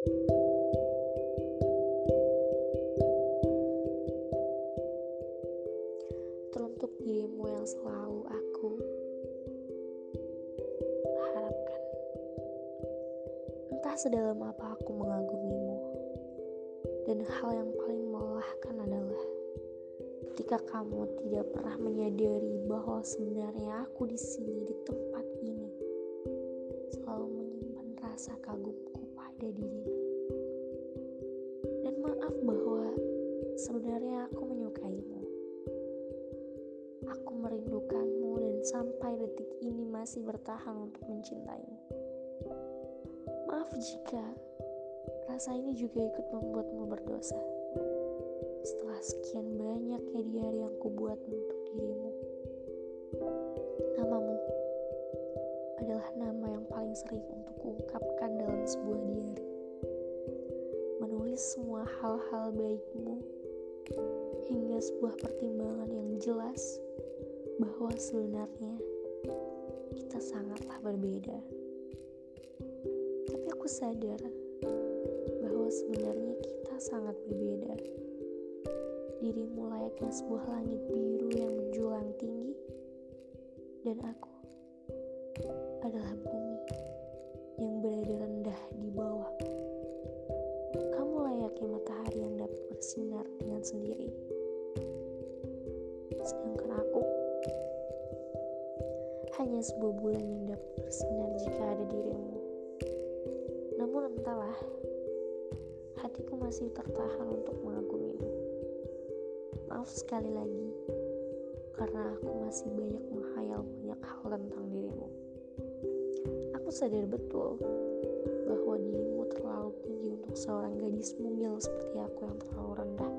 Teruntuk dirimu yang selalu aku harapkan. Entah sedalam apa aku mengagumimu. Dan hal yang paling melelahkan adalah ketika kamu tidak pernah menyadari bahwa sebenarnya aku di sini di tempat ini selalu menyimpan rasa pada dirimu. Dan maaf bahwa sebenarnya aku menyukaimu. Aku merindukanmu dan sampai detik ini masih bertahan untuk mencintaimu. Maaf jika rasa ini juga ikut membuatmu berdosa. Setelah sekian banyak hadiah yang kubuat untuk dirimu. Adalah nama yang paling sering untuk kuungkapkan dalam sebuah diary. Menulis semua hal-hal baikmu hingga sebuah pertimbangan yang jelas bahwa sebenarnya kita sangatlah berbeda. Tapi aku sadar bahwa sebenarnya kita sangat berbeda. Dirimu layaknya sebuah langit biru yang menjulang tinggi, dan aku adalah bumi yang berada rendah di bawah. Kamu layaknya matahari yang dapat bersinar dengan sendiri. Sedangkan aku hanya sebuah bulan yang dapat bersinar jika ada dirimu. Namun entahlah, hatiku masih tertahan untuk mengagumimu. Maaf sekali lagi, karena aku masih banyak menghayal banyak hal tentang dirimu. Aku sadar betul bahwa dirimu terlalu tinggi untuk seorang gadis mungil seperti aku yang terlalu rendah.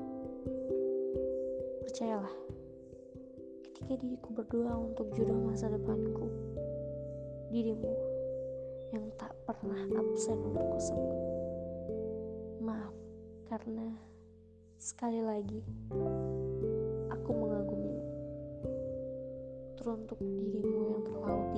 Percayalah, ketika diriku berdoa untuk jodoh masa depanku, dirimu yang tak pernah absen untuk kusebut. Maaf, karena sekali lagi aku mengagumimu. Teruntuk dirimu yang terlalu.